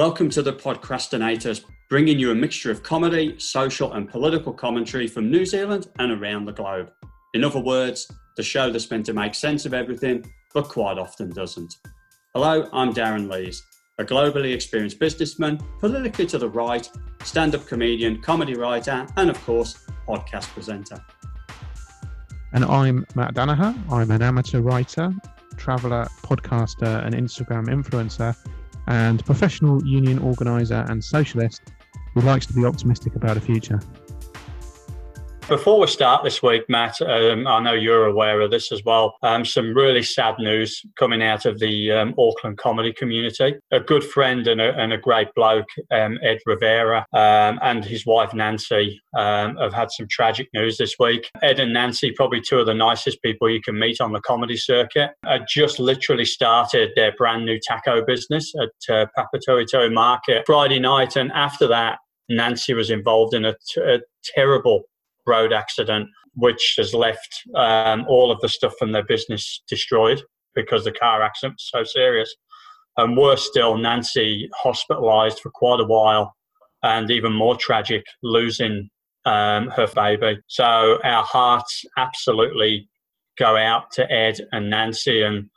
Welcome to the Podcrastinators, bringing you a mixture of comedy, social, and political commentary from New Zealand and around the globe. In other words, the show that's meant to make sense of everything, but quite often doesn't. Hello, I'm Darran Lees, a globally experienced businessman, politically to the right, stand up comedian, comedy writer, and of course, podcast presenter. And I'm Mat Danaher. I'm an amateur writer, traveller, podcaster, and Instagram influencer, and professional union organiser and socialist who likes to be optimistic about a future. Before we start this week, Mat, um, I know you're aware of this as well. Um, some really sad news coming out of the um, Auckland comedy community. A good friend and a, and a great bloke, um, Ed Rivera, um, and his wife Nancy um, have had some tragic news this week. Ed and Nancy, probably two of the nicest people you can meet on the comedy circuit, had just literally started their brand new taco business at uh, Papatoetoe Market Friday night, and after that, Nancy was involved in a, t- a terrible road accident, which has left um, all of the stuff from their business destroyed because the car accident was so serious. And worse still, Nancy hospitalized for quite a while and even more tragic, losing um, her baby. So our hearts absolutely go out to Ed and Nancy and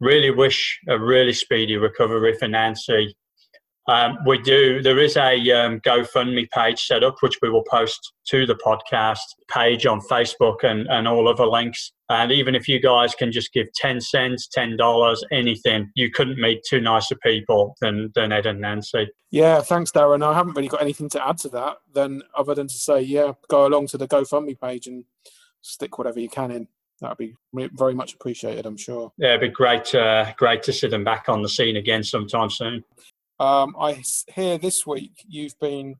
really wish a really speedy recovery for Nancy um, we do. There is a um, GoFundMe page set up, which we will post to the podcast page on Facebook and, and all other links. And even if you guys can just give 10 cents, $10, anything, you couldn't meet two nicer people than, than Ed and Nancy. Yeah, thanks, Darran. I haven't really got anything to add to that then other than to say, yeah, go along to the GoFundMe page and stick whatever you can in. That'd be very much appreciated, I'm sure. Yeah, it'd be great, uh, great to see them back on the scene again sometime soon. Um, I hear this week you've been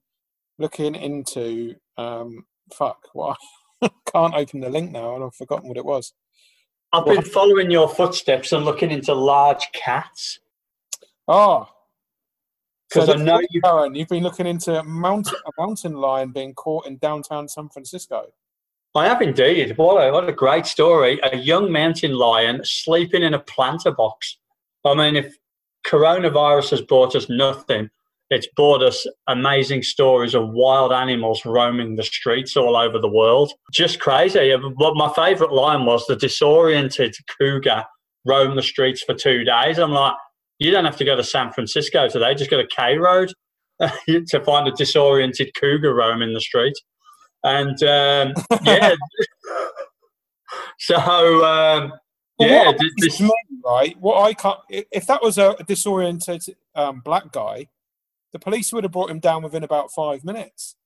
looking into um, fuck. What? Well, can't open the link now, and I've forgotten what it was. I've been following your footsteps and looking into large cats. Oh, because so I know you. Karen, you've been looking into a mountain, a mountain lion being caught in downtown San Francisco. I have indeed. What a, what a great story. A young mountain lion sleeping in a planter box. I mean, if coronavirus has brought us nothing. It's brought us amazing stories of wild animals roaming the streets all over the world. Just crazy. What my favourite line was the disoriented cougar roam the streets for two days. I'm like, you don't have to go to San Francisco today, just go to K Road to find a disoriented cougar roaming the street. And um, yeah, so um, yeah, this, right. What I can't, if that was a disoriented um, black guy, the police would have brought him down within about five minutes.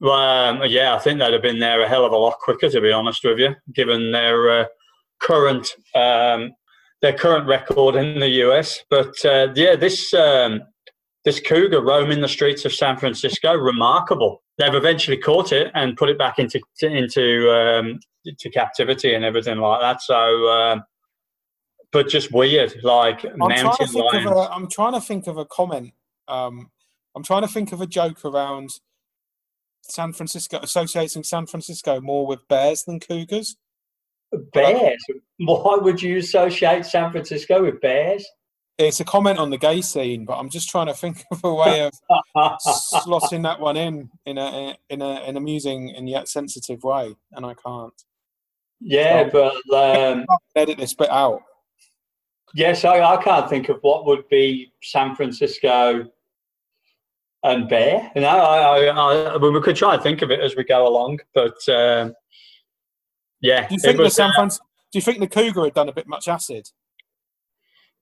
Well, um, yeah, I think they'd have been there a hell of a lot quicker, to be honest with you, given their uh, current um, their current record in the US. But uh, yeah, this um, this cougar roaming the streets of San Francisco, remarkable. They've eventually caught it and put it back into into um, to captivity and everything like that. So, um, but just weird, like I'm mountain trying lions. A, I'm trying to think of a comment. Um, I'm trying to think of a joke around San Francisco, associating San Francisco more with bears than cougars. Bears? Why would you associate San Francisco with bears? It's a comment on the gay scene, but I'm just trying to think of a way of slotting that one in in a in a an amusing and yet sensitive way, and I can't. Yeah, so, but um, edit this bit out. Yes, I, I can't think of what would be San Francisco and Bear. You know, I, I, I, we could try and think of it as we go along, but um, yeah. Do you think was, the San uh, Do you think the Cougar had done a bit much acid?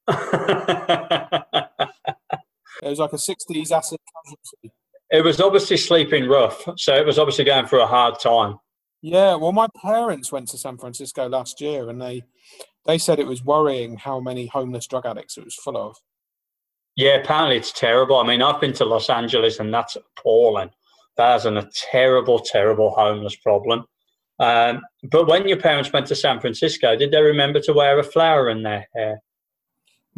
It was like a '60s acid casualty. It was obviously sleeping rough, so it was obviously going through a hard time. Yeah, well, my parents went to San Francisco last year, and they they said it was worrying how many homeless drug addicts it was full of. Yeah, apparently it's terrible. I mean, I've been to Los Angeles, and that's appalling. That's a terrible, terrible homeless problem. Um, but when your parents went to San Francisco, did they remember to wear a flower in their hair?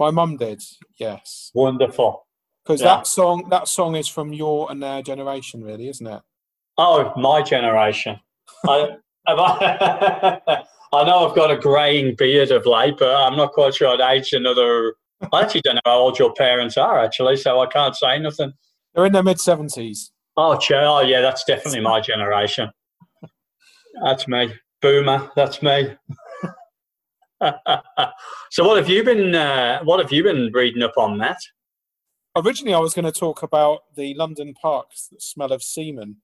My mum did. Yes. Wonderful. Because yeah. that song, that song is from your and their generation, really, isn't it? Oh, my generation. I, I, I know I've got a greying beard of late, but I'm not quite sure I'd age another I actually don't know how old your parents are, actually, so I can't say nothing. They're in their mid seventies. Oh, oh, yeah, that's definitely my generation. That's me, boomer. That's me. so, what have you been? Uh, what have you been reading up on, Mat? Originally, I was going to talk about the London parks that smell of semen,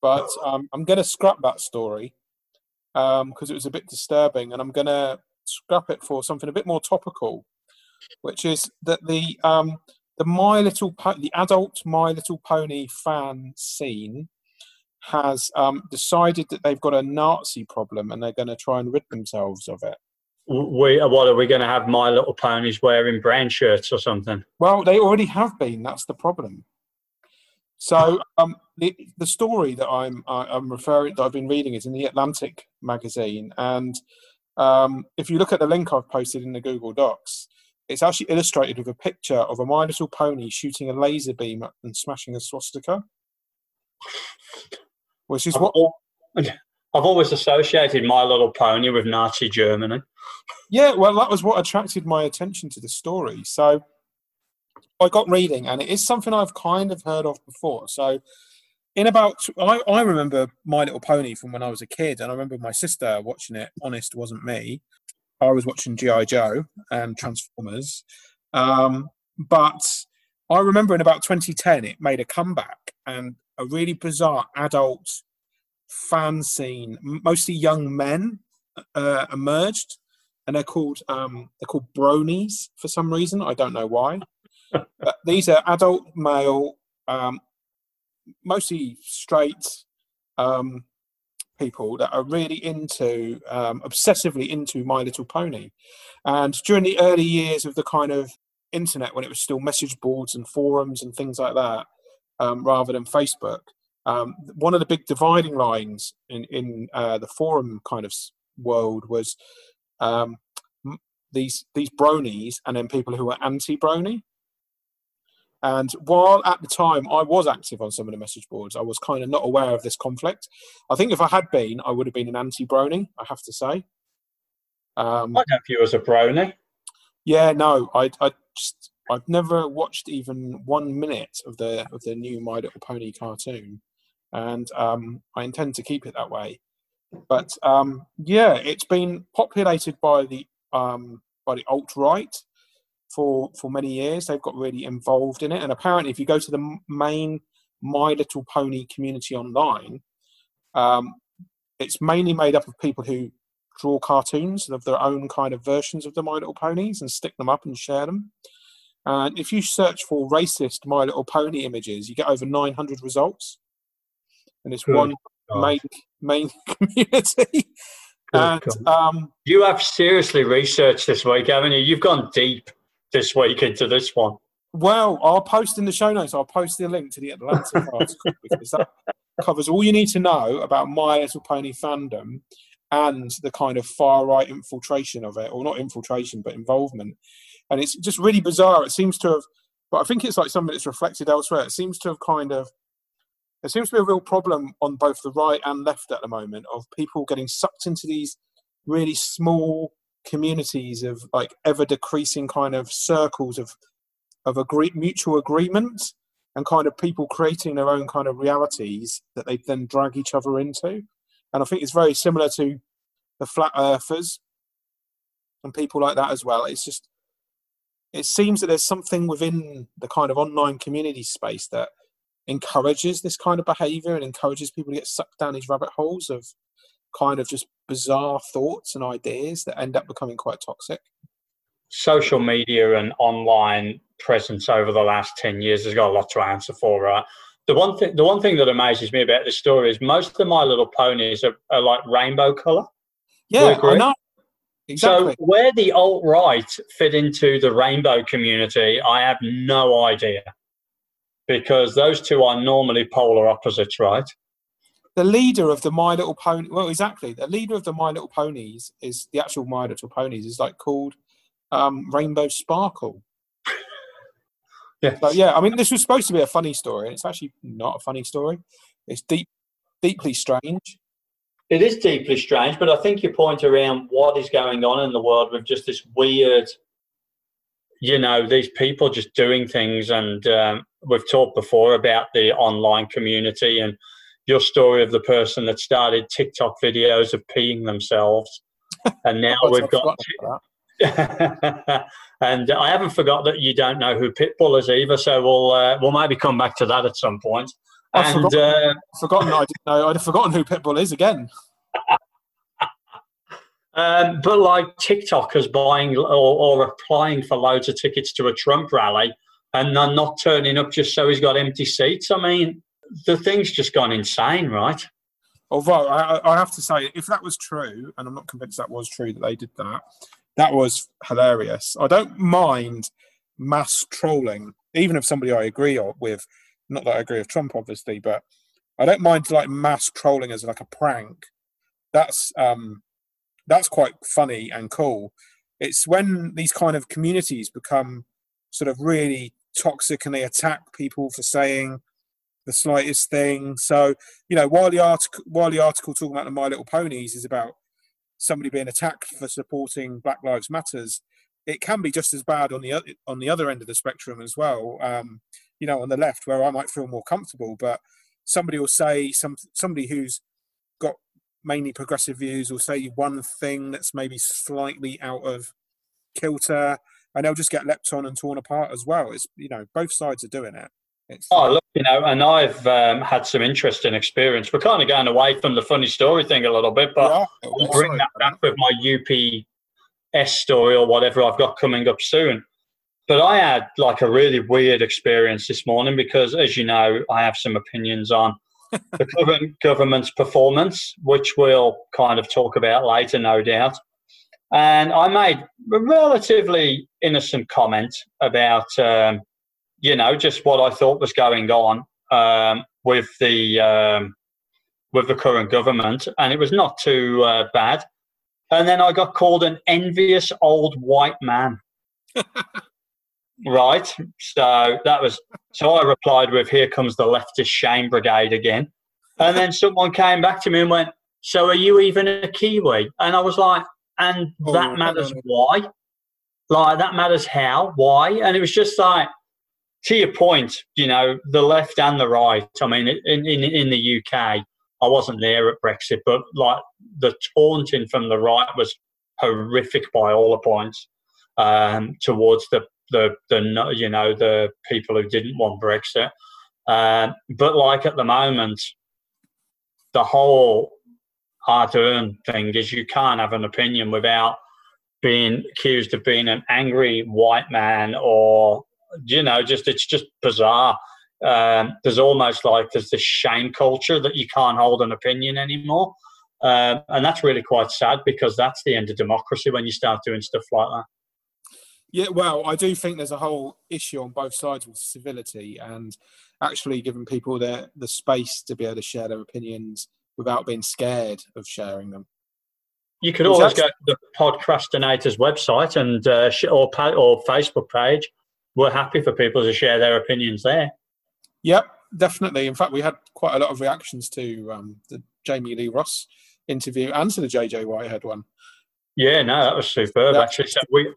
but um, I'm going to scrap that story because um, it was a bit disturbing, and I'm going to scrap it for something a bit more topical, which is that the um, the My Little po- the adult My Little Pony fan scene has um, decided that they've got a Nazi problem and they're going to try and rid themselves of it. We, what are we going to have My Little Ponies wearing brown shirts or something? Well, they already have been. That's the problem. So um, the the story that I'm I'm referring that I've been reading is in the Atlantic magazine, and um, if you look at the link I've posted in the Google Docs, it's actually illustrated with a picture of a My Little Pony shooting a laser beam and smashing a swastika, which is what I've always associated My Little Pony with Nazi Germany. Yeah, well, that was what attracted my attention to the story. So I got reading, and it is something I've kind of heard of before. So, in about, I, I remember My Little Pony from when I was a kid, and I remember my sister watching it. Honest, wasn't me. I was watching GI Joe and Transformers, um, but I remember in about 2010 it made a comeback, and a really bizarre adult fan scene, mostly young men, uh, emerged, and they're called um, they're called bronies for some reason. I don't know why. but these are adult male, um, mostly straight um, people that are really into um, obsessively into My Little Pony. And during the early years of the kind of internet, when it was still message boards and forums and things like that, um, rather than Facebook, um, one of the big dividing lines in in uh, the forum kind of world was um, these these bronies and then people who were anti-brony. And while at the time I was active on some of the message boards, I was kind of not aware of this conflict. I think if I had been, I would have been an anti-brony. I have to say. Um, I have you as a brony. Yeah, no, I, I just, I've never watched even one minute of the of the new My Little Pony cartoon, and um, I intend to keep it that way. But um, yeah, it's been populated by the um, by the alt right for for many years. They've got really involved in it, and apparently, if you go to the main My Little Pony community online, um, it's mainly made up of people who draw cartoons of their own kind of versions of the My Little Ponies and stick them up and share them. And if you search for racist My Little Pony images, you get over 900 results. And it's Good one God. main main community. and um, you have seriously researched this week, haven't you? You've gone deep this week into this one. Well, I'll post in the show notes. I'll post the link to the Atlantic article because that covers all you need to know about My Little Pony fandom and the kind of far right infiltration of it, or not infiltration, but involvement. And it's just really bizarre. It seems to have, but I think it's like something that's reflected elsewhere. It seems to have kind of there seems to be a real problem on both the right and left at the moment of people getting sucked into these really small communities of like ever decreasing kind of circles of of agree- mutual agreement and kind of people creating their own kind of realities that they then drag each other into. And I think it's very similar to the flat earthers and people like that as well. It's just it seems that there's something within the kind of online community space that encourages this kind of behavior and encourages people to get sucked down these rabbit holes of kind of just bizarre thoughts and ideas that end up becoming quite toxic. Social media and online presence over the last 10 years has got a lot to answer for, right? The one thing, the one thing that amazes me about this story is most of My Little Ponies are, are like rainbow color. Yeah, I know. Exactly. So where the alt right fit into the rainbow community, I have no idea because those two are normally polar opposites, right? The leader of the My Little Pony, well, exactly. The leader of the My Little Ponies is the actual My Little Ponies is like called um, Rainbow Sparkle. yeah. So, yeah, I mean, this was supposed to be a funny story, and it's actually not a funny story. It's deep, deeply strange. It is deeply strange, but I think your point around what is going on in the world with just this weird you know, these people just doing things. And um, we've talked before about the online community and your story of the person that started TikTok videos of peeing themselves. And now we've got. and I haven't forgot that you don't know who Pitbull is either, so we'll uh, we'll maybe come back to that at some point. I've and, forgotten, uh, forgotten I didn't know. I'd forgotten who Pitbull is again. um, but like TikTokers buying or, or applying for loads of tickets to a Trump rally and then not turning up just so he's got empty seats. I mean, the thing's just gone insane, right? Although I, I have to say, if that was true, and I'm not convinced that was true that they did that, that was hilarious. I don't mind mass trolling, even if somebody I agree with. Not that I agree with Trump, obviously, but I don't mind like mass trolling as like a prank. That's um, that's quite funny and cool. It's when these kind of communities become sort of really toxic and they attack people for saying the slightest thing. So you know, while the article while the article talking about the My Little Ponies is about somebody being attacked for supporting Black Lives Matters, it can be just as bad on the on the other end of the spectrum as well. Um, you know, on the left where I might feel more comfortable, but somebody will say some somebody who's mainly progressive views will say one thing that's maybe slightly out of kilter, and they'll just get leapt on and torn apart as well. It's you know both sides are doing it. It's, oh, look, you know, and I've um, had some interesting experience. We're kind of going away from the funny story thing a little bit, but yeah, I'll bring sorry, that back with my UPS story or whatever I've got coming up soon. But I had like a really weird experience this morning because, as you know, I have some opinions on the current government's performance, which we'll kind of talk about later, no doubt. And I made a relatively innocent comment about um, you know, just what I thought was going on um, with the um, with the current government, and it was not too uh, bad. And then I got called an envious old white man. right. So that was so I replied with "Here comes the leftist shame brigade again," and then someone came back to me and went, "So are you even a Kiwi?" And I was like, "And oh, that matters why? Like that matters how? Why?" And it was just like to your point, you know, the left and the right. I mean, in, in, in the UK, I wasn't there at Brexit, but like the taunting from the right was horrific by all the points um, towards the, the the you know the people who didn't want Brexit. Um, but like at the moment, the whole hard-earned thing is you can't have an opinion without being accused of being an angry white man or you know, just it's just bizarre. Um, there's almost like there's this shame culture that you can't hold an opinion anymore. Um, and that's really quite sad because that's the end of democracy when you start doing stuff like that. Yeah, well, I do think there's a whole issue on both sides with civility and actually giving people the the space to be able to share their opinions without being scared of sharing them. You could always go to the Podcrastinator's website and uh, or or Facebook page we're happy for people to share their opinions there. Yep, definitely. In fact, we had quite a lot of reactions to um, the Jami-Lee Ross interview and to the JJ Whitehead one. Yeah, no, that was superb. That, actually, so we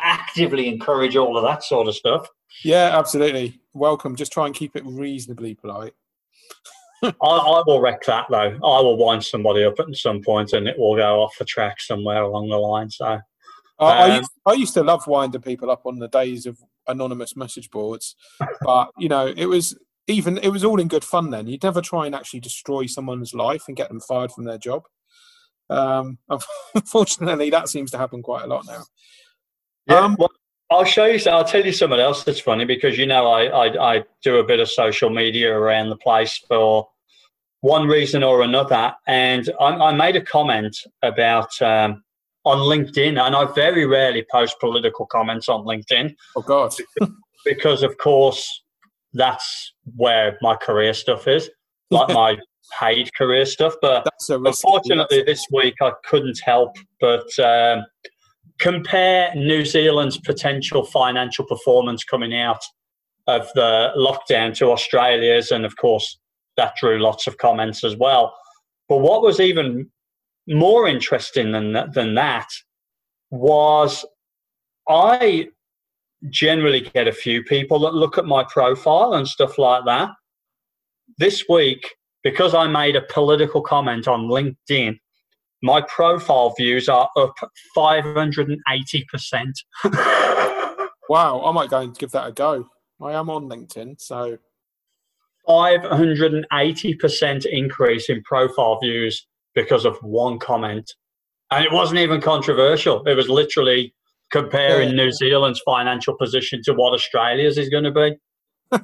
actively encourage all of that sort of stuff. Yeah, absolutely. Welcome. Just try and keep it reasonably polite. I, I, will wreck that though. I will wind somebody up at some point, and it will go off the track somewhere along the line. So um, I, used, I used to love winding people up on the days of anonymous message boards, but you know, it was even it was all in good fun. Then you'd never try and actually destroy someone's life and get them fired from their job. Um, unfortunately, that seems to happen quite a lot now. Yeah, um, well, I'll show you. I'll tell you something else that's funny because you know I, I, I do a bit of social media around the place for one reason or another, and I, I made a comment about um, on LinkedIn, and I very rarely post political comments on LinkedIn. Oh God! because of course that's where my career stuff is, like my paid career stuff. But unfortunately, this week I couldn't help but um, compare New Zealand's potential financial performance coming out of the lockdown to Australia's, and of course that drew lots of comments as well. But what was even more interesting than that, than that was I generally get a few people that look at my profile and stuff like that. This week, because I made a political comment on LinkedIn, my profile views are up 580%. wow, I might go and give that a go. I am on LinkedIn, so 580% increase in profile views because of one comment. And it wasn't even controversial. It was literally comparing New Zealand's financial position to what Australia's is going to be.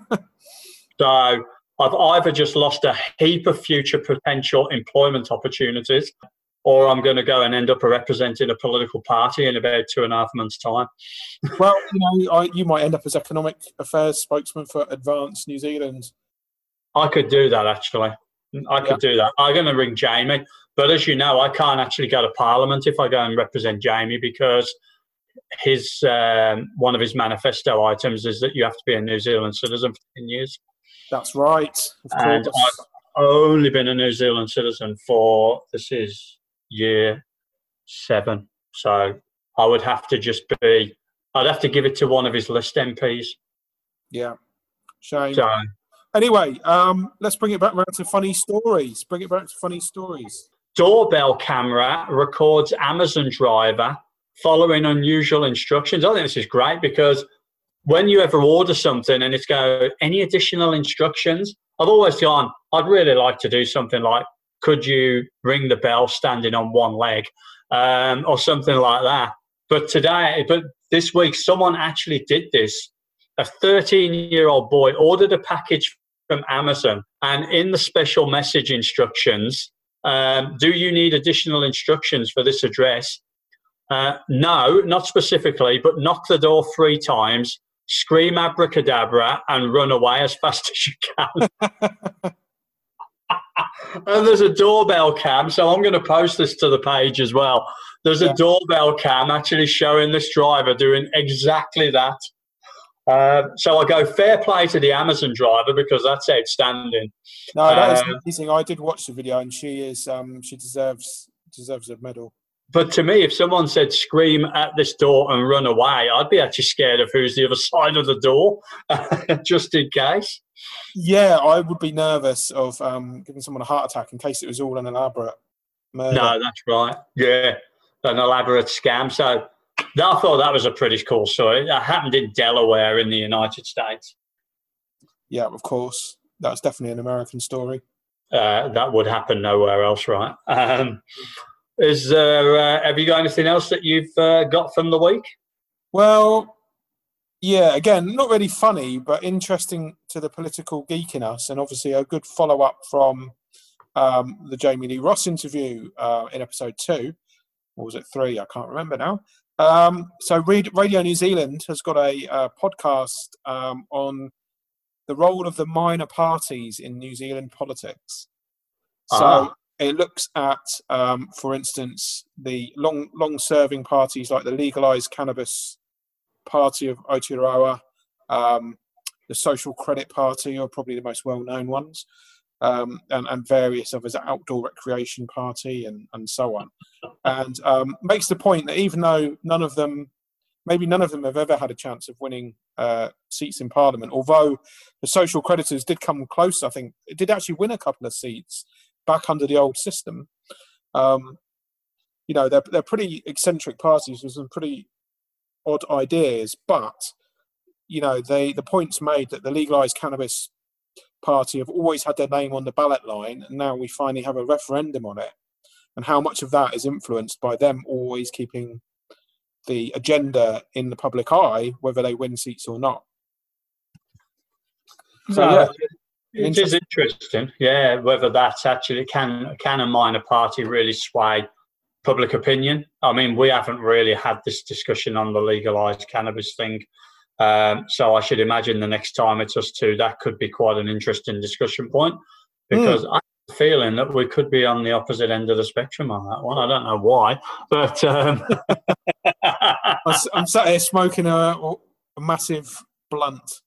so I've either just lost a heap of future potential employment opportunities, or I'm going to go and end up representing a political party in about two and a half months' time. well, you know, I, you might end up as economic affairs spokesman for Advance New Zealand. I could do that actually. I could yeah. do that. I'm going to ring Jamie, but as you know, I can't actually go to Parliament if I go and represent Jamie because his um, one of his manifesto items is that you have to be a New Zealand citizen for 10 years. That's right. and I've only been a New Zealand citizen for this is year seven. So I would have to just be, I'd have to give it to one of his list MPs. Yeah. Shame. So, anyway, um, let's bring it back around to funny stories. Bring it back to funny stories. Doorbell camera records Amazon driver following unusual instructions. I think this is great because when you ever order something and it's go any additional instructions, I've always gone, I'd really like to do something like, could you ring the bell standing on one leg, um, or something like that. But today, but this week, someone actually did this. A 13 year old boy ordered a package from Amazon, and in the special message instructions, um, do you need additional instructions for this address? Uh, no, not specifically, but knock the door three times, scream abracadabra, and run away as fast as you can. and there's a doorbell cam, so I'm going to post this to the page as well. There's a doorbell cam actually showing this driver doing exactly that. Uh, so I go fair play to the Amazon driver because that's outstanding. No, that is uh, amazing. I did watch the video, and she is um, she deserves deserves a medal. But to me, if someone said scream at this door and run away, I'd be actually scared of who's the other side of the door, just in case. Yeah, I would be nervous of um, giving someone a heart attack in case it was all an elaborate murder. No, that's right. Yeah, an elaborate scam. So I thought that was a pretty cool story. That happened in Delaware in the United States. Yeah, of course. That's definitely an American story. Uh, that would happen nowhere else, right? Um, is there, uh, have you got anything else that you've uh, got from the week? Well, yeah, again, not really funny, but interesting to the political geek in us, and obviously a good follow up from um, the Jami-Lee Ross interview uh, in episode two. Or was it three? I can't remember now. Um, so, Radio New Zealand has got a, a podcast um, on the role of the minor parties in New Zealand politics. So, ah it looks at, um, for instance, the long long serving parties like the legalized cannabis party of Aotearoa, um, the Social Credit Party are probably the most well known ones, um, and, and, various others, Outdoor Recreation Party, and, and so on. And um, makes the point that even though none of them, maybe none of them have ever had a chance of winning uh, seats in Parliament, although the Social Creditors did come close, I think, it did actually win a couple of seats back under the old system. Um, you know, they're they're pretty eccentric parties with some pretty odd ideas, but you know, they the points made that the legalized cannabis party have always had their name on the ballot line, and now we finally have a referendum on it. And how much of that is influenced by them always keeping the agenda in the public eye, whether they win seats or not. So, yeah. It is interesting, yeah. Whether that's actually can can a minor party really sway public opinion? I mean, we haven't really had this discussion on the legalized cannabis thing, um, so I should imagine the next time it's us two, that could be quite an interesting discussion point because mm. I have a feeling that we could be on the opposite end of the spectrum on that one. I don't know why, but um... I'm sat here smoking a, a massive blunt.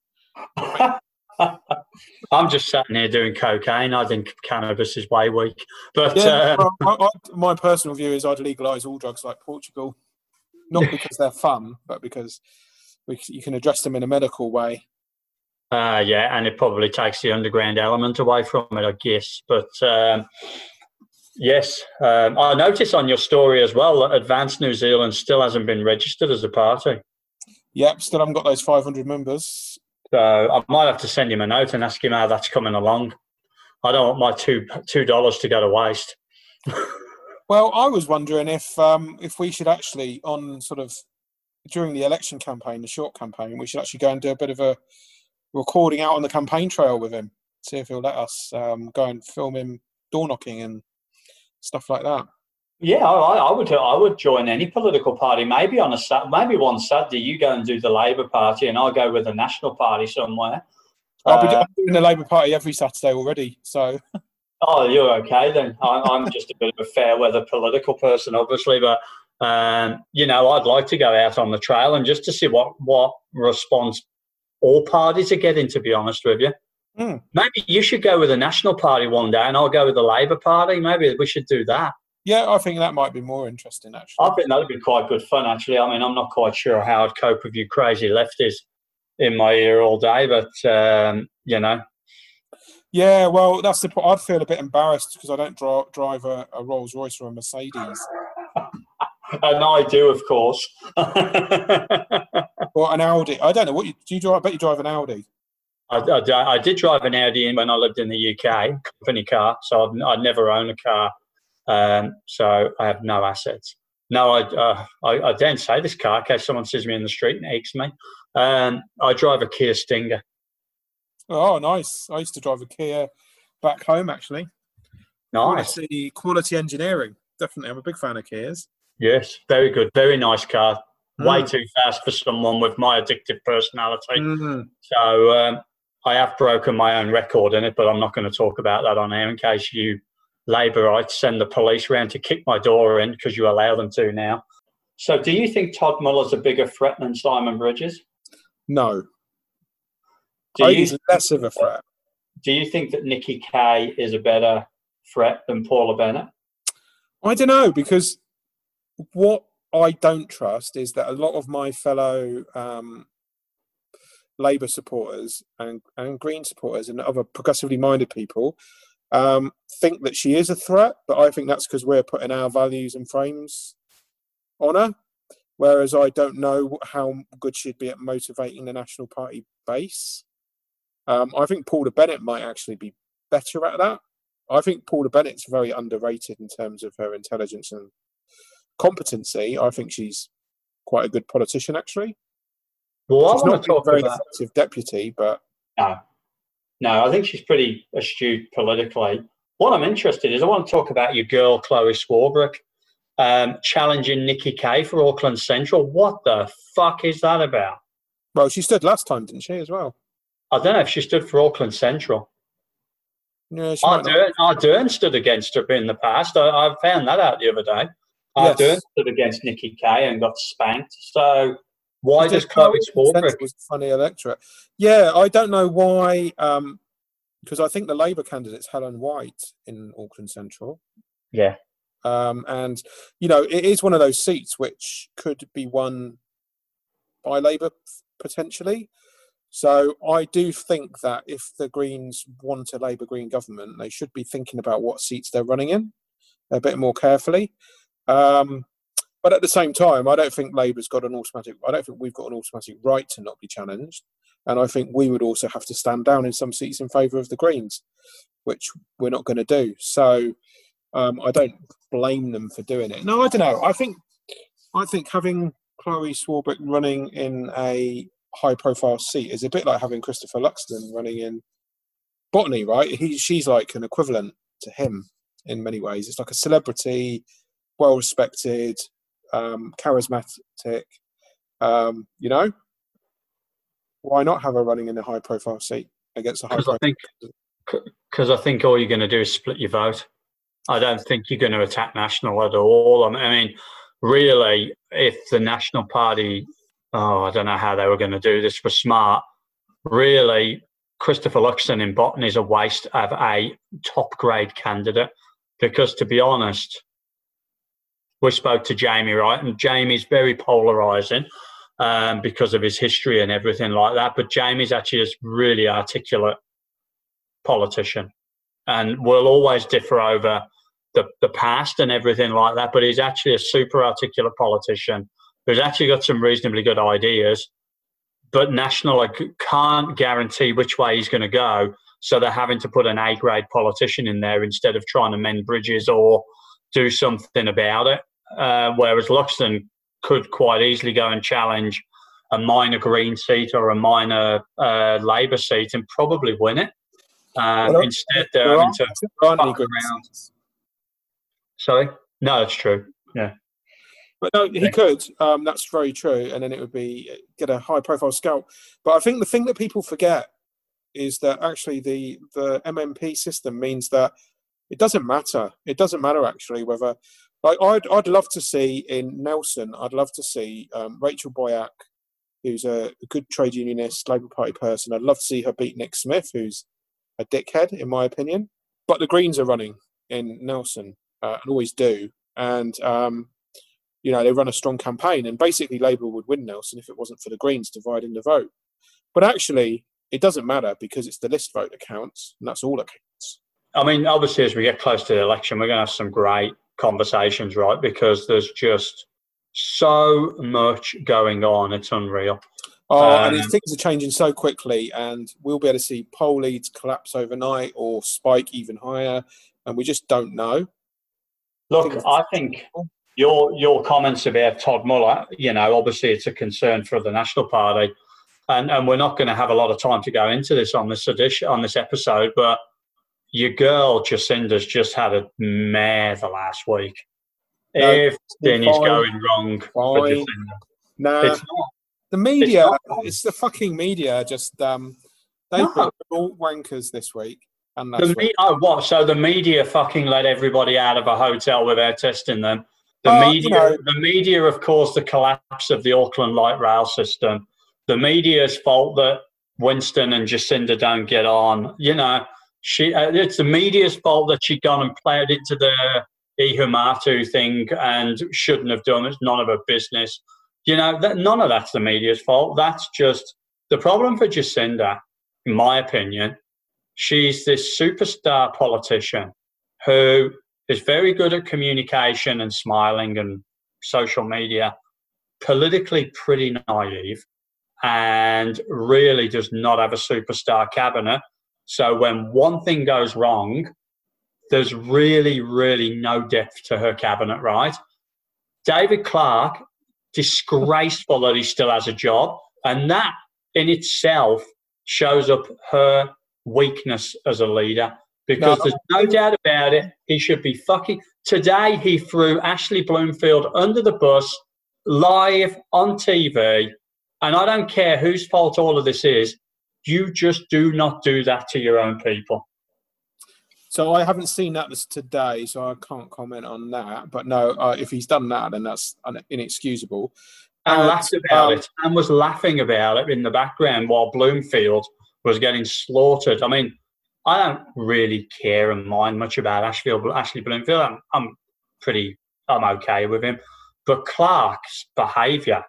I'm just sitting here doing cocaine. I think cannabis is way weak. But yeah, um, well, I, I, my personal view is I'd legalise all drugs like Portugal, not because they're fun, but because we, you can address them in a medical way. Uh, yeah, and it probably takes the underground element away from it, I guess. But um, yes, um, I noticed on your story as well that Advanced New Zealand still hasn't been registered as a party. Yep, still haven't got those 500 members. So I might have to send him a note and ask him how that's coming along. I don't want my two two dollars to go to waste. well, I was wondering if um, if we should actually on sort of during the election campaign, the short campaign, we should actually go and do a bit of a recording out on the campaign trail with him. See if he'll let us um, go and film him door knocking and stuff like that. Yeah, I, I, would. I would join any political party. Maybe on a maybe one Saturday you go and do the Labor Party, and I'll go with the National Party somewhere. I'll be uh, doing the Labor Party every Saturday already. So. Oh, you're okay then. I'm, I'm just a bit of a fair weather political person, obviously, but um, you know, I'd like to go out on the trail and just to see what what response all parties are getting. To be honest with you, mm. maybe you should go with the National Party one day, and I'll go with the Labor Party. Maybe we should do that. Yeah, I think that might be more interesting. Actually, I think that'd be quite good fun. Actually, I mean, I'm not quite sure how I'd cope with you crazy lefties in my ear all day, but um, you know. Yeah, well, that's the. point. I'd feel a bit embarrassed because I don't dri- drive a, a Rolls Royce or a Mercedes. and I do, of course. or an Audi. I don't know what you do. You drive? I bet you drive an Audi. I, I, I, did drive an Audi when I lived in the UK, company car. So I've, I never owned a car. Um, so I have no assets. No, I, uh, I, I don't say this car in case someone sees me in the street and aches me. Um, I drive a Kia Stinger. Oh, nice! I used to drive a Kia back home, actually. Nice. Quality, quality engineering. Definitely, I'm a big fan of Kias. Yes, very good. Very nice car. Mm. Way too fast for someone with my addictive personality. Mm-hmm. So um, I have broken my own record in it, but I'm not going to talk about that on air in case you Labourites send the police round to kick my door in because you allow them to now. So, do you think Todd Muller's a bigger threat than Simon Bridges? No. Do you, he's less of a threat. Do you think that Nikki Kaye is a better threat than Paula Bennett? I don't know because what I don't trust is that a lot of my fellow um, Labour supporters and, and Green supporters and other progressively minded people um, think that she is a threat, but I think that's because we're putting our values and frames on her. Whereas I don't know how good she'd be at motivating the National Party base. Um, I think Paula Bennett might actually be better at that. I think Paula Bennett's very underrated in terms of her intelligence and competency, I think she's quite a good politician, actually. Well, she's I want to talk a very about... effective deputy, but no, no, I think she's pretty astute politically. What I'm interested in is I want to talk about your girl Chloe Swarbrick um, challenging Nikki Kaye for Auckland Central. What the fuck is that about? Well, she stood last time, didn't she, as well? I don't know if she stood for Auckland Central. Yeah, Ardern, Ardern stood against her in the past. I, I found that out the other day. Yes. Ardern stood against Nikki Kaye and got spanked. So why does Chloe Swarbrick? Was funny electorate. Yeah, I don't know why. Um, because I think the Labour candidate's Helen White in Auckland Central. Yeah. Um, and you know, it is one of those seats which could be won by Labour potentially. So I do think that if the Greens want a Labour Green government, they should be thinking about what seats they're running in a bit more carefully. Um, but at the same time, I don't think Labour's got an automatic. I don't think we've got an automatic right to not be challenged, and I think we would also have to stand down in some seats in favour of the Greens, which we're not going to do. So um, I don't blame them for doing it. No, I don't know. I think I think having Chloe Swarbrick running in a high-profile seat is a bit like having Christopher Luxon running in Botany, right? He, she's like an equivalent to him in many ways. It's like a celebrity, well respected, um, charismatic. Um, you know, why not have her running in a high profile seat against a high? Because I think because I think all you're going to do is split your vote. I don't think you're going to attack National at all. I mean, really, if the National Party, oh, I don't know how they were going to do this, were smart. Really, Christopher Luxon in Botany is a waste of a top grade candidate because, to be honest, we spoke to Jamie, right? And Jamie's very polarizing. um, because of his history and everything like that. But Jamie's actually a really articulate politician, and we'll always differ over the, the past and everything like that. But he's actually a super articulate politician who's actually got some reasonably good ideas. But National can't guarantee which way he's going to go, so they're having to put an A grade politician in there instead of trying to mend bridges or do something about it. Uh, whereas Luxon could quite easily go and challenge a minor Green seat or a minor uh, Labour seat and probably win it. Um, well, instead, they're having to fuck around. Sorry, no, that's true. Yeah, but no, he could. Um, that's very true, and then it would be get a high-profile scalp. But I think the thing that people forget is that actually the the MMP system means that it doesn't matter. It doesn't matter actually whether like I'd I'd love to see in Nelson. I'd love to see um, Rachel Boyack, who's a, good trade unionist, Labour Party person. I'd love to see her beat Nick Smith, who's a dickhead in my opinion. But the Greens are running in Nelson uh, and always do, and um, you know they run a strong campaign. And basically, Labour would win Nelson if it wasn't for the Greens dividing the vote. But actually, it doesn't matter because it's the list vote that counts, and that's all that. I mean, obviously, as we get close to the election, we're going to have some great conversations, right? Because there's just so much going on. It's unreal. Oh, um, and things are changing so quickly, and we'll be able to see poll leads collapse overnight or spike even higher, and we just don't know. Look, I think your your comments about Todd Muller, you know, obviously it's a concern for the National Party, and and we're not going to have a lot of time to go into this on this edition on this episode, but your girl Jacinda's just had a mare the last week. No, Everything is going wrong fine. for Jacinda. Nah, not. The media, it's, it's, the fucking media. Just um, they no. all wankers this week. And the me- oh, what? So the media fucking let everybody out of a hotel without testing them. The media, you know, the media, of course, the collapse of the Auckland light rail system. The media's fault that Winston and Jacinda don't get on. You know, she uh, it's the media's fault that she'd gone and played into the Ihumātao thing and shouldn't have done. It's none of her business. You know, that, none of that's the media's fault. That's just the problem for Jacinda, in my opinion. She's this superstar politician who is very good at communication and smiling and social media, politically pretty naive, and really does not have a superstar cabinet so when one thing goes wrong, there's really, really no depth to her cabinet, right? David Clark, disgraceful that he still has a job. And that in itself shows up her weakness as a leader because no. there's no doubt about it. He should be fucking. Today, he threw Ashley Bloomfield under the bus live on TV. And I don't care whose fault all of this is. You just do not do that to your own people. So I haven't seen that today, so I can't comment on that. But no, uh, if he's done that, then that's inexcusable. And, and laughed about um, it, and was laughing about it in the background while Bloomfield was getting slaughtered. I mean, I don't really care and mind much about Ashfield, Ashley Bloomfield. I'm, I'm pretty, I'm okay with him. But Clark's behaviour,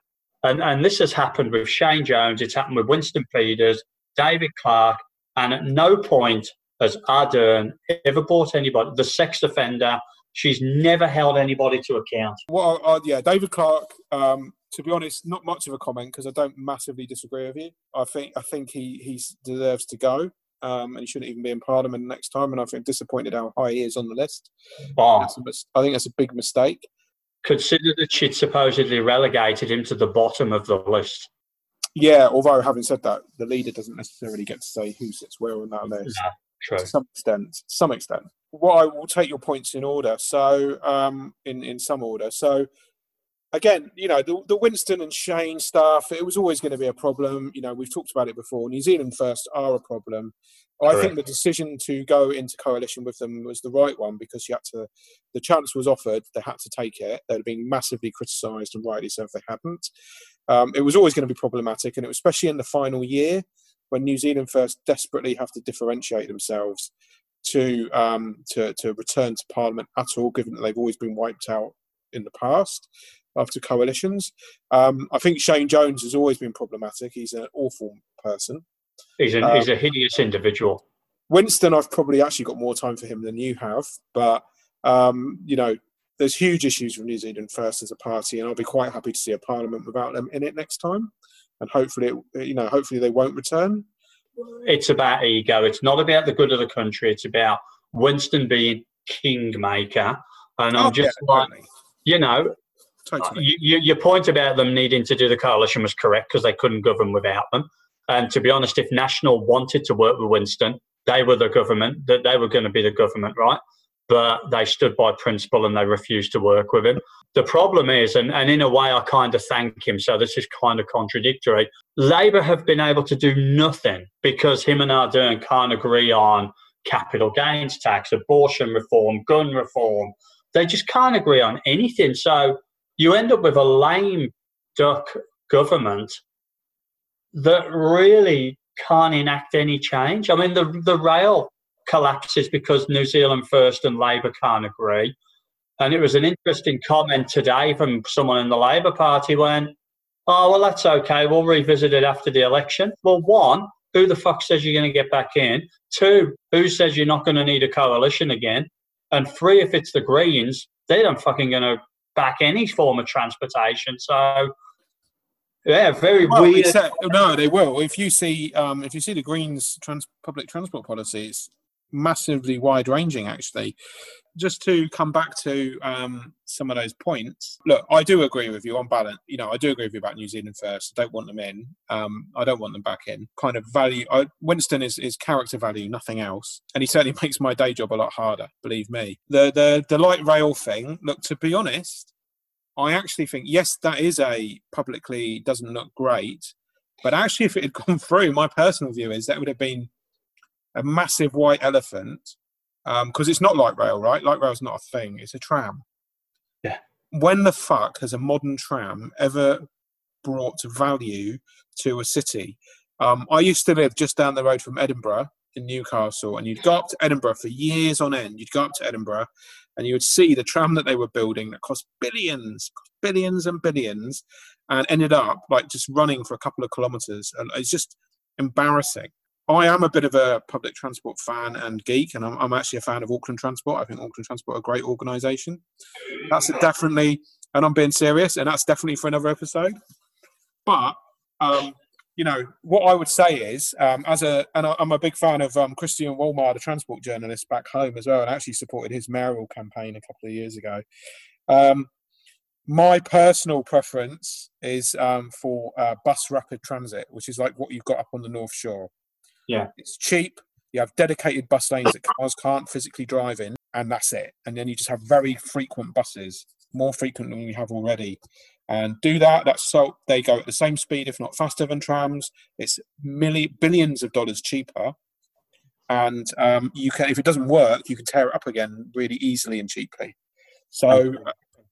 and, and this has happened with Shane Jones, it's happened with Winston Peters, David Clark, and at no point has Ardern ever bought anybody. The sex offender, she's never held anybody to account. Well, uh, yeah, David Clark. Um, to be honest, not much of a comment because I don't massively disagree with you. I think I think he he deserves to go. Um, and he shouldn't even be in Parliament next time. And I think disappointed how high he is on the list. Oh. I think that's a big mistake. Consider that she'd supposedly relegated him to the bottom of the list. Yeah, although having said that, the leader doesn't necessarily get to say who sits where on that list. No, true. To some extent, to some extent. What I will take your points in order. So, um, in in some order. So, again, you know, the, the Winston and Shane stuff, it was always going to be a problem. You know, we've talked about it before. New Zealand first are a problem. Correct. I think the decision to go into coalition with them was the right one because you had to, the chance was offered, they had to take it. They'd been massively criticised and rightly so if they hadn't. Um, it was always going to be problematic, and it was especially in the final year when New Zealand first desperately have to differentiate themselves to um, to, to return to Parliament at all, given that they've always been wiped out in the past. after coalitions. Um, I think Shane Jones has always been problematic. He's an awful person. He's, an, um, he's a hideous individual. Winston, I've probably actually got more time for him than you have, but um, you know, there's huge issues with New Zealand First as a party, and I'll be quite happy to see a parliament without them in it next time. And hopefully, it, uh, you know, hopefully they won't return. It's about ego. It's not about the good of the country. It's about Winston being kingmaker. And I'm oh, just yeah, like, totally. you know, totally. Uh, you, your point about them needing to do the coalition was correct because they couldn't govern without them. And to be honest, if National wanted to work with Winston, they were the government, that they were going to be the government, right? But they stood by principle and they refused to work with him. The problem is, and, and in a way, I kind of thank him, so this is kind of contradictory. Labour have been able to do nothing because him and Ardern can't agree on capital gains tax, abortion reform, gun reform. They just can't agree on anything. So you end up with a lame duck government that really can't enact any change. I mean, the, the rail collapses because New Zealand First and Labour can't agree. And it was an interesting comment today from someone in the Labour Party when, oh, well, that's okay. We'll revisit it after the election. Well, one, who the fuck says you're going to get back in? Two, who says you're not going to need a coalition again? And three, if it's the Greens, they don't fucking going to back any form of transportation. So, yeah, very well, weird. Except, no, they will. If you see, um, if you see the Greens' trans- public transport policies, massively wide ranging actually. Just to come back to um, some of those points look i do agree with you on balance you know i do agree with you about new zealand first i don't want them in um, i don't want them back in. Kind of value I, winston is, is character value nothing else and he certainly makes my day job a lot harder believe me. The the, the light rail thing look to be honest i actually think yes that is a publicly doesn't look great but actually if it had gone through my personal view is that would have been a massive white elephant because um, it's not light rail, right? Light rail is not a thing; it's a tram. Yeah. When the fuck has a modern tram ever brought value to a city? Um, I used to live just down the road from Edinburgh in Newcastle, and you'd go up to Edinburgh for years on end. You'd go up to Edinburgh, and you would see the tram that they were building that cost billions, billions and billions, and ended up like just running for a couple of kilometres. And it's just embarrassing. I am a bit of a public transport fan and geek, and I'm, I'm actually a fan of Auckland Transport. I think Auckland Transport are a great organisation. That's definitely, and I'm being serious, and that's definitely for another episode. But um, you know what I would say is, um, as a, and I'm a big fan of um, Christian Wolmar, the transport journalist back home as well, and actually supported his mayoral campaign a couple of years ago. Um, my personal preference is um, for uh, bus rapid transit, which is like what you've got up on the North Shore. Yeah. It's cheap. You have dedicated bus lanes that cars can't physically drive in, and that's it. And then you just have very frequent buses, more frequent than we have already. And do that. That's so they go at the same speed, if not faster than trams. It's million billions of dollars cheaper, and um, you can if it doesn't work, you can tear it up again really easily and cheaply. So,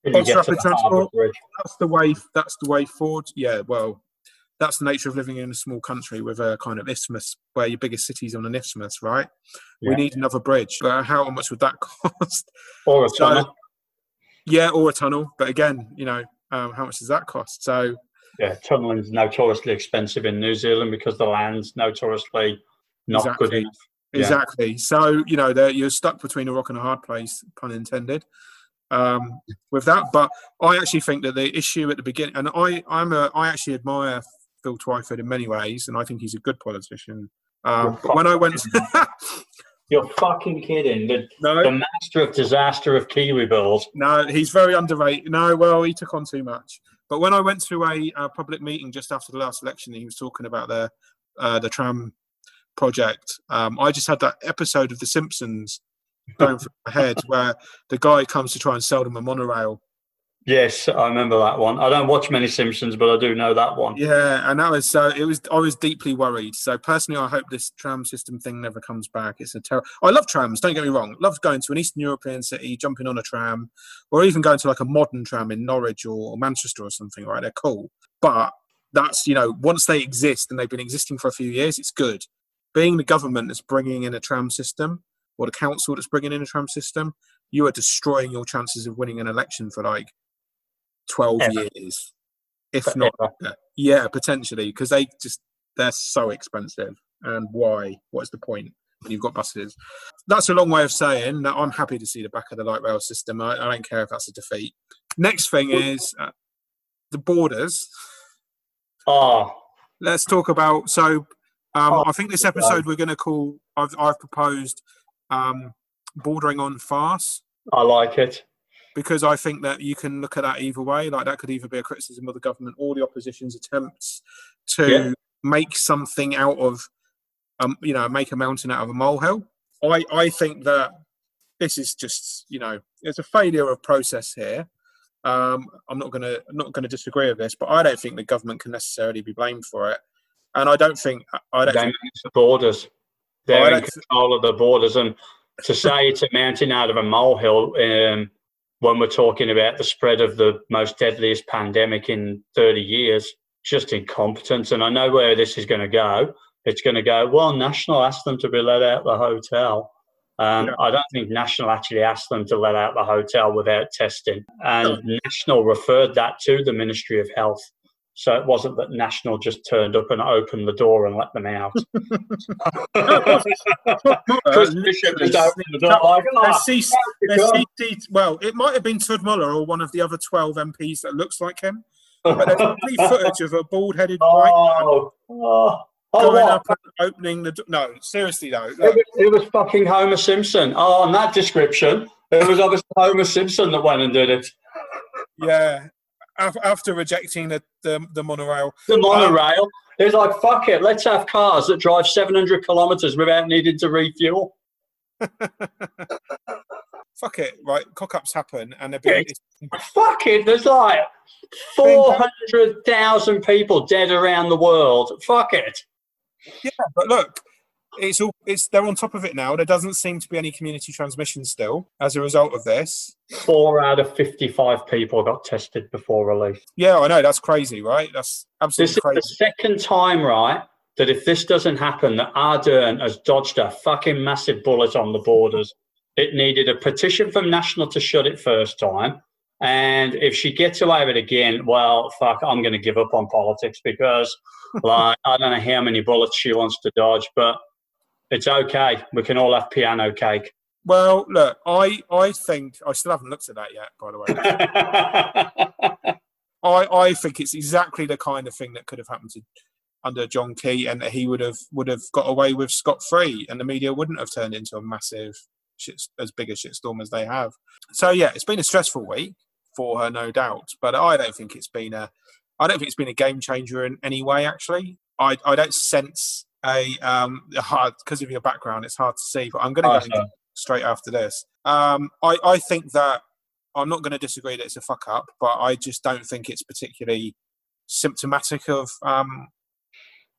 bus rapid transport. That's the way. That's the way forward. Yeah. Well, that's the nature of living in a small country with a kind of isthmus where your biggest city's on an isthmus, right? Yeah. We need another bridge. But how much would that cost? Or a tunnel. So, yeah, or a tunnel. But again, you know, um, how much does that cost? So yeah, tunneling is notoriously expensive in New Zealand because the land's notoriously not exactly. good enough. Yeah. Exactly. So you know, you're stuck between a rock and a hard place, pun intended. Um, with that, but I actually think that the issue at the beginning, and I, I'm a, I actually admire Phil Twyford in many ways, and I think he's a good politician. Um, but when I went, you're fucking kidding. The, no. the master of disaster of KiwiBuild. No, he's very underrated. No, well, he took on too much. But when I went to a, a public meeting just after the last election, he was talking about the uh, the tram project. Um, I just had that episode of The Simpsons going through my head where the guy comes to try and sell them a monorail Yes, I remember that one. I don't watch many Simpsons, but I do know that one. Yeah, and that was so. It was. I was deeply worried. So personally, I hope this tram system thing never comes back. It's a terrible. I love trams. Don't get me wrong. Love going to an Eastern European city, jumping on a tram, or even going to like a modern tram in Norwich or Manchester or something. Right, they're cool. But that's you know, once they exist and they've been existing for a few years, it's good. Being the government that's bringing in a tram system, or the council that's bringing in a tram system, you are destroying your chances of winning an election for like twelve Ever. years, if not Forever. yeah, potentially because they just they're so expensive. And why? What's the point when you've got buses? That's a long way of saying that I'm happy to see the back of the light rail system. I, I don't care if that's a defeat. Next thing is uh, the borders. Oh, Let's talk about. So, um, Oh, I think this episode we're going to call. I've I've proposed um, bordering on farce I like it. Because I think that you can look at that either way. Like that could either be a criticism of the government or the opposition's attempts to Yeah. make something out of, um, you know, make a mountain out of a molehill. I I think that this is just, you know, it's a failure of process here. Um, I'm not gonna I'm not gonna disagree with this, but I don't think the government can necessarily be blamed for it. And I don't think I don't They think, manage the borders. They're in don't th- control of the borders. And to say it's a mountain out of a molehill um, when we're talking about the spread of the most deadliest pandemic in 30 years, just incompetence. And I know where this is going to go. It's going to go, well, National asked them to be let out the hotel. Um, Yeah. I don't think National actually asked them to let out the hotel without testing. And National referred that to the Ministry of Health. So it wasn't that National just turned up and opened the door and let them out. Chris uh, Bishop just opened the door like, There's "Oh, C- you there's go." CC well, it might have been Todd Muller or one of the other 12 MPs that looks like him. But there's plenty footage of a bald-headed oh, white man Oh, oh, oh, going what? up and opening the. door. no, seriously though. It was, it was fucking Homer Simpson. Oh, on that description, it was obviously Homer Simpson that went and did it. yeah, af- after rejecting the the, the monorail. The um, monorail. It was like, fuck it, let's have cars that drive 700 kilometres without needing to refuel. Fuck it, right? Cock-ups happen, and they're being, Fuck it, there's like 400,000 people dead around the world. Fuck it. Yeah, but look, it's all it's they're on top of it now. There doesn't seem to be any community transmission still as a result of this. Four out of 55 people got tested before release. Yeah, I know that's crazy, right? That's absolutely This absolutely is the second time, right, that if this doesn't happen, that Ardern has dodged a fucking massive bullet on the borders. It needed a petition from National to shut it first time. And if she gets away with it again, well, fuck, I'm going to give up on politics because, like, I don't know how many bullets she wants to dodge, but it's okay. We can all have piano cake. Well, look, I I think I still haven't looked at that yet. By the way, I I think it's exactly the kind of thing that could have happened to under John Key, and that he would have would have got away with scot free, and the media wouldn't have turned into a massive shit, as big a shitstorm as they have. So yeah, it's been a stressful week for her, no doubt, but I don't think it's been a I don't think it's been a game changer in any way. Actually, I I don't sense a um hard because of your background, it's hard to see, but I'm going to go straight after this. Um, I, I think that I'm not going to disagree that it's a fuck up, but I just don't think it's particularly symptomatic of um,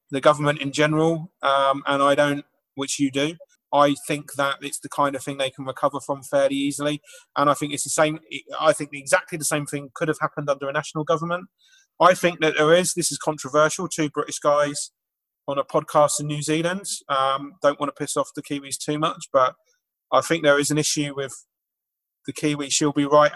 the government in general. Um, and I don't, which you do. I think that it's the kind of thing they can recover from fairly easily. And I think it's the same. I think exactly the same thing could have happened under a national government. I think that there is, this is controversial, two British guys on a podcast in New Zealand. Um, don't want to piss off the Kiwis too much, but I think there is an issue with the Kiwi she'll be right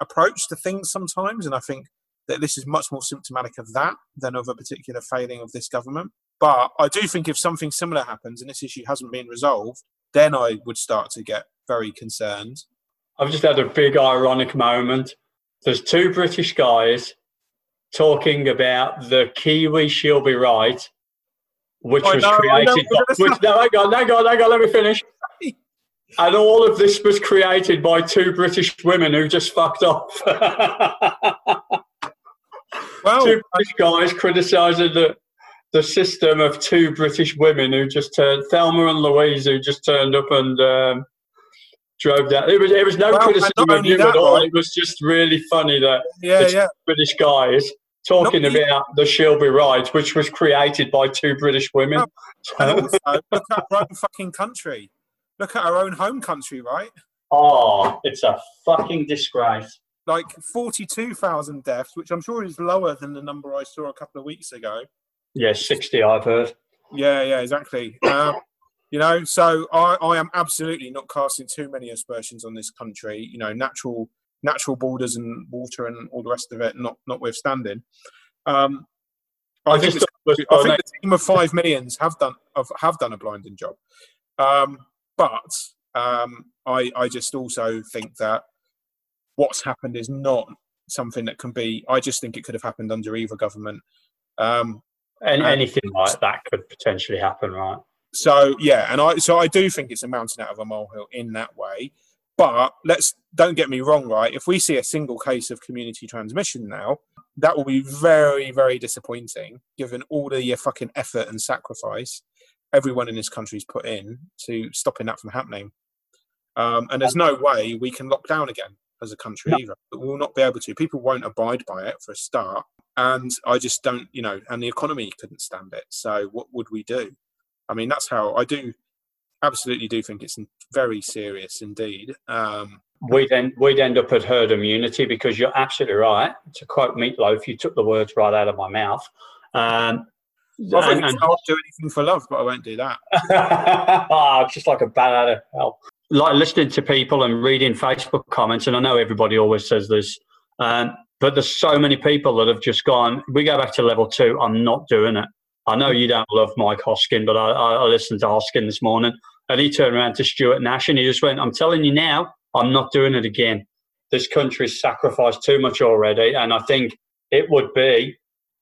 approach to things sometimes, and I think that this is much more symptomatic of that than of a particular failing of this government. But I do think if something similar happens and this issue hasn't been resolved, then I would start to get very concerned. I've just had a big ironic moment. There's two British guys talking about the Kiwi She'll Be Right, which I was know, created. we're By, which, no, hang on, hang on, hang on, let me finish. And all of this was created by two British women who just fucked off. Well, two British guys criticising the, the system of two British women who just turned, Thelma and Louise, who just turned up and um, drove that. It was, it was no Well, criticism of you at all. right? It was just really funny that yeah, yeah. British guys talking Not about the She'll Be Right, which was created by two British women. And also, look at our own fucking country. Look at our own home country, right? oh, it's a fucking disgrace. Like 42,000 deaths, which I'm sure is lower than the number I saw a couple of weeks ago. Yeah, 60, I've heard. Yeah, yeah, exactly. Um, you know, so I, I am absolutely not casting too many aspersions on this country. You know, natural natural borders and water and all the rest of it, not notwithstanding. Um, I, I, think, was, I think the team of five millions have done have, have done a blinding job, um, but um, I I just also think that what's happened is not something that can be. I just think it could have happened under either government. Um, and anything like that could potentially happen, right? So yeah, and I so I do think it's a mountain out of a molehill in that way. But let's don't get me wrong, right? If we see a single case of community transmission now, that will be very, very disappointing, given all the uh, fucking effort and sacrifice everyone in this country's put in to stopping that from happening. Um, and there's no way we can lock down again as a country no. either. But we'll not be able to. People won't abide by it for a start. And I just don't, you know, and the economy couldn't stand it. So what would we do? I mean, that's how I do absolutely do think it's very serious indeed. Um, we'd end, we'd end up at herd immunity because you're absolutely right. To quote Meatloaf, you took the words right out of my mouth. Um, well, and, and, I'll do anything for love, but I won't do that. oh, just like a bat out of hell. Like listening to people and reading Facebook comments, and I know everybody always says this, um, but there's so many people that have just gone. We go back to level two. I'm not doing it. I know you don't love Mike Hosking, but I, I listened to Hosking this morning, and he turned around to Stuart Nash and he just went, "I'm telling you now, I'm not doing it again. This country's sacrificed too much already, and I think it would be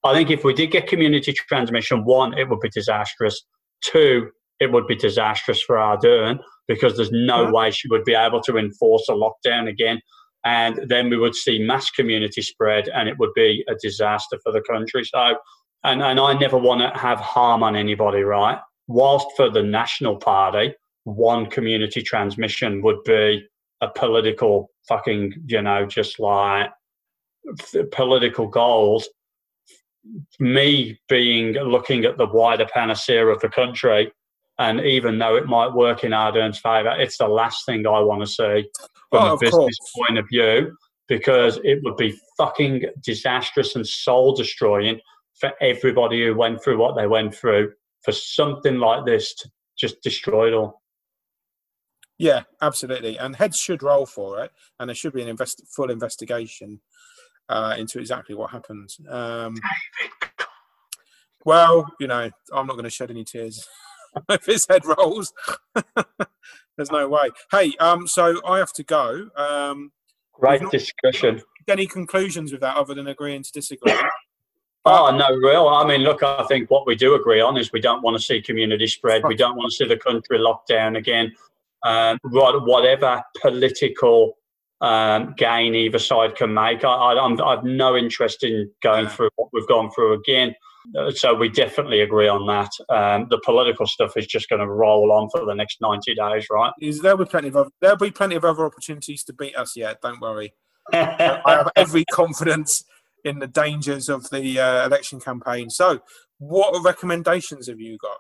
I think if we did get community transmission, one, it would be disastrous. Two, it would be disastrous for Ardern because there's no way she would be able to enforce a lockdown again. And then we would see mass community spread and it would be a disaster for the country. So, and, and I never want to have harm on anybody, right? Whilst for the National Party, one community transmission would be a political fucking, you know, just like political goals me being looking at the wider panacea of the country, and even though it might work in Ardern's favour, it's the last thing I want to see from oh, a business course. point of view because it would be fucking disastrous and soul destroying for everybody who went through what they went through for something like this to just destroy it all. Yeah, absolutely. And heads should roll for it, and there should be an invest- full investigation uh, into exactly what happened. Um, well, you know, I'm not going to shed any tears if his head rolls. There's no way. Hey, um, so I have to go. Um, Great discussion. Any conclusions with that other than agreeing to disagree? Oh, no, real. I mean, look, I think what we do agree on is we don't want to see community spread. We don't want to see the country locked down again. Um, whatever political um, gain either side can make. I, I, have no interest in going through what we've gone through again. Uh, so we definitely agree on that. Um, the political stuff is just going to roll on for the next ninety days, right? Is there'll be plenty of other, there'll be plenty of other opportunities to beat us yet. Don't worry. I have every confidence in the dangers of the uh, election campaign. So, what recommendations have you got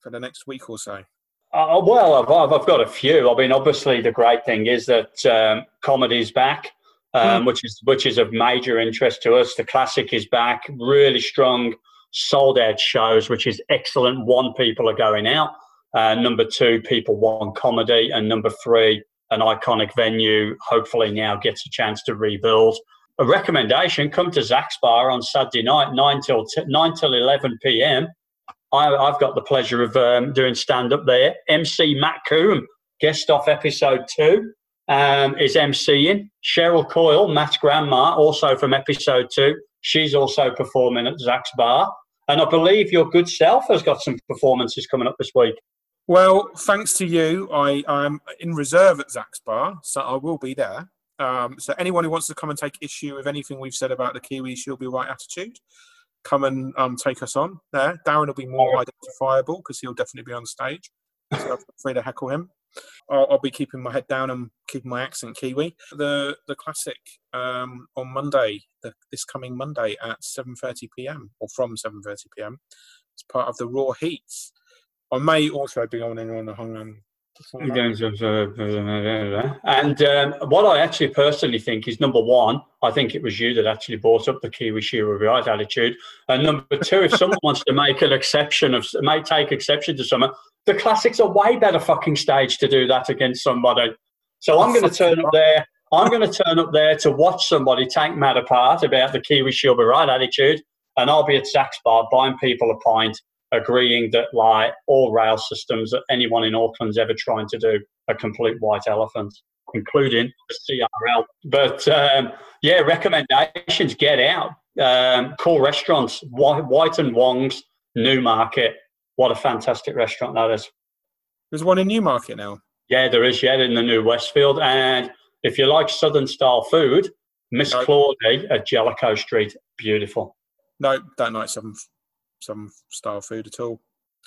for the next week or so? Uh, well, I've, I've got a few. I mean, obviously, the great thing is that um, comedy's back, um, mm. which is which is of major interest to us. The classic is back, really strong, sold out shows, which is excellent. One, people are going out. Uh, number two, people want comedy, and number three, an iconic venue. Hopefully, now gets a chance to rebuild. A recommendation: come to Zach's Bar on Saturday night, nine till t- nine till eleven p.m. I, have got the pleasure of um, doing stand up there. MC Matt Coombe, guest off episode two, um, is MCing. Cheryl Coyle, Matt's grandma, also from episode two. She's also performing at Zach's Bar. And I believe your good self has got some performances coming up this week. Well, thanks to you, I am in reserve at Zach's Bar, so I will be there. Um, so anyone who wants to come and take issue with anything we've said about the Kiwi She'll Be Right attitude, come and um, take us on there. Darran will be more identifiable because he'll definitely be on stage. So feel free to heckle him. I'll, I'll, be keeping my head down and keeping my accent Kiwi. The the classic um, on Monday, the, this coming Monday at 7:30 p.m. or from 7:30 p.m. It's part of the Raw Heats. I may also be on in on the Hongman and um, what I actually personally think is number one, I think it was you that actually brought up the Kiwi Shearer right attitude. And number two, if someone wants to make an exception of, may take exception to someone, the classics are way better fucking stage to do that against somebody. So I'm going to turn up there. I'm going to turn up there to watch somebody take Mat apart about the Kiwi be right attitude, and I'll be at Zach's bar buying people a pint, agreeing that like all rail systems that anyone in Auckland's ever trying to do a complete white elephant, including the CRL. But um, yeah, recommendations: get out, um, cool restaurants, White, White and Wong's, Newmarket. What a fantastic restaurant that is. There's one in Newmarket now. Yeah, there is. Yeah, in the new Westfield. And if you like Southern style food, Miss No. Clawdy at Jellicoe Street, beautiful. No, don't like some some style food at all.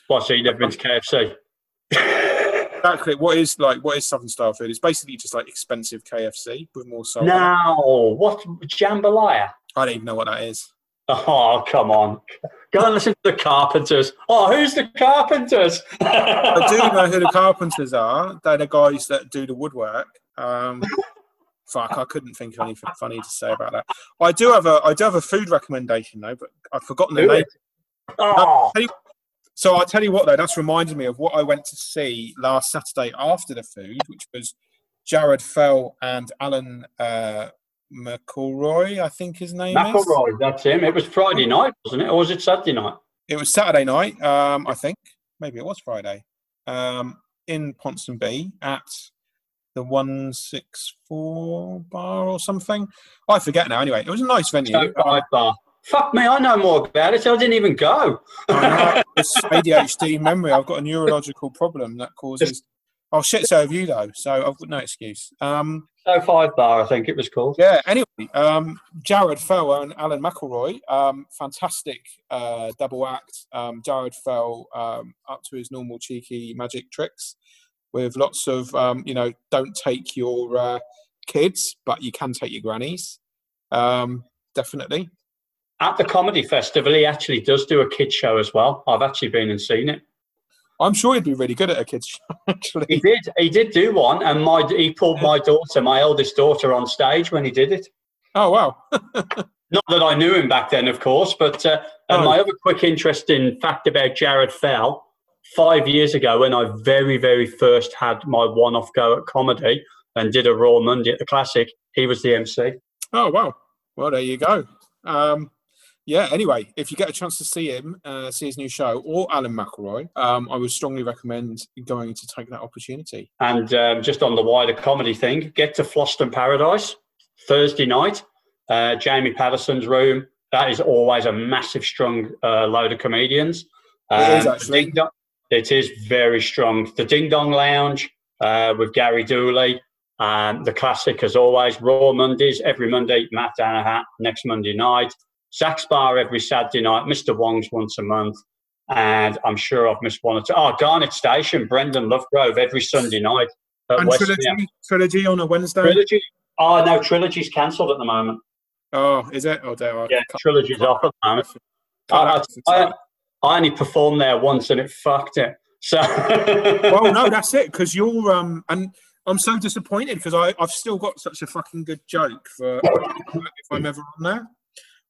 What, so you never been to KFC? Exactly. What is like what is southern style food? It's basically just like expensive KFC with more salt. no, what? Jambalaya? I don't even know what that is. Oh, come on. Go and listen to the Carpenters. Oh, who's the Carpenters? I do know who the carpenters are. They're the guys that do the woodwork. Um, fuck, I couldn't think of anything funny to say about that. I do have a I do have a food recommendation though, but I've forgotten the name. Oh, So I'll tell you what though, that's reminded me of what I went to see last Saturday after the food, which was Jarred Fell and Alan uh, McElroy, I think his name is. McElroy, that's him. It was Friday night, wasn't it? Or was it Saturday night? It was Saturday night, um, I think. Maybe it was Friday. Um, in Ponsonby at the one six four bar or something. I forget now. Anyway, it was a nice venue. Bar. Fuck me, I know more about it. I didn't even go. I know, it's ADHD memory. I've got a neurological problem that causes. Oh shit! So have you though? So I've got no excuse. Um, So five bar, I think it was called. yeah. Anyway, um, Jarred Fell and Alan McElroy, um, fantastic uh, double act. Um, Jarred Fell um, up to his normal cheeky magic tricks with lots of um, you know, don't take your uh, kids, but you can take your grannies. Um, definitely. At the comedy festival, he actually does do a kid show as well. I've actually been and seen it. I'm sure he'd be really good at a kids show. He Actually, did. He did do one, and my he pulled my daughter, my eldest daughter, on stage when he did it. oh wow. Not that I knew him back then, of course, but uh, and Oh. my other quick interesting fact about Jarred Fell, five years ago when I very, very first had my one-off go at comedy and did a Raw Monday at the Classic, he was the MC. Oh wow. Well, there you go. Um, yeah. Anyway, if you get a chance to see him, uh, see his new show, or Alan McElroy, um, I would strongly recommend going to take that opportunity. And um, just on the wider comedy thing, get to Floston Paradise Thursday night, uh, Jamie Patterson's room. That is always a massive, strong uh, load of comedians. It is Um, actually. Ding Dong- it is very strong. The Ding Dong Lounge uh, with Gary Dooley. Um, the classic, as always, Raw Mondays every Monday. Mat Danaher next Monday night. Zach's Bar every Saturday night. Mr. Wong's once a month. And I'm sure I've missed one or two. Oh, Garnet Station, Brendhan Lovegrove every Sunday night And West trilogy, trilogy on a Wednesday. Trilogy. Oh, no, Trilogy's cancelled at the moment. Oh, is it? Oh, there. I Yeah, Trilogy's off at the moment. I, I. I only performed there once and it fucked it. So, well, no, that's it. Because you're um, and I'm so disappointed because I I've still got such a fucking good joke for if I'm ever on there.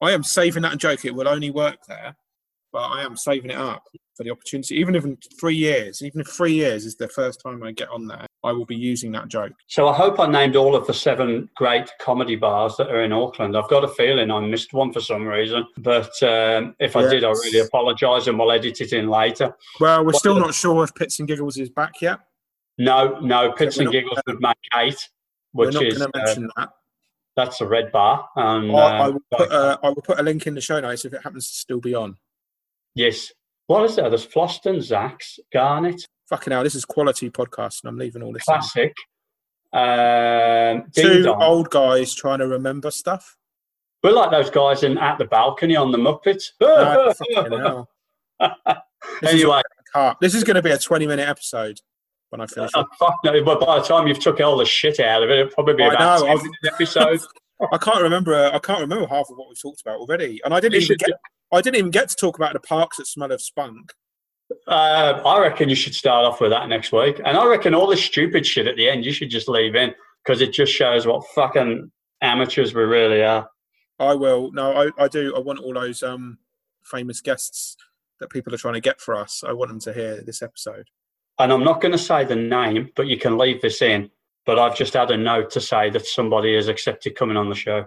I am saving that joke. It will only work there, but I am saving it up for the opportunity. Even if in three years, even if three years is the first time I get on there, I will be using that joke. so I hope I named all of the seven great comedy bars that are in Auckland. I've got a feeling I missed one for some reason, but um, if I did, I really apologise and we'll edit it in later. Well, we're still not sure if Pits and Giggles is back yet. No, no, Pits and Giggles with Matt Kate, We're not is going to uh, mention that. That's a red bar. And I, I uh, will put uh, I will put a link in the show notes if it happens to still be on. yes, what is there? There's Floston, Zach's, Garnet, Fucking hell, this is quality podcast, and I'm leaving all this. Classic, um, Two Dong. old guys trying to remember stuff. We're like those guys in at the balcony on the Muppets. No, fucking. This is, anyway, this is going to be a 20 minute episode when I finish. oh, fuck no, but by the time you've took all the shit out of it, it'll probably be I about know, a I've- 10 minute. I can't remember. uh, I can't remember half of what we've talked about already, and I didn't You even get. I didn't even get to talk about the parks that smell of spunk. Uh, I reckon you should start off with that next week. And I reckon all the stupid shit at the end you should just leave in because it just shows what fucking amateurs we really are. I will. No, I, I do. I want all those um famous guests that people are trying to get for us. I want them to hear this episode. And I'm not going to say the name, but you can leave this in. but I've just had a note to say that somebody has accepted coming on the show.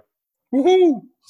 Woohoo!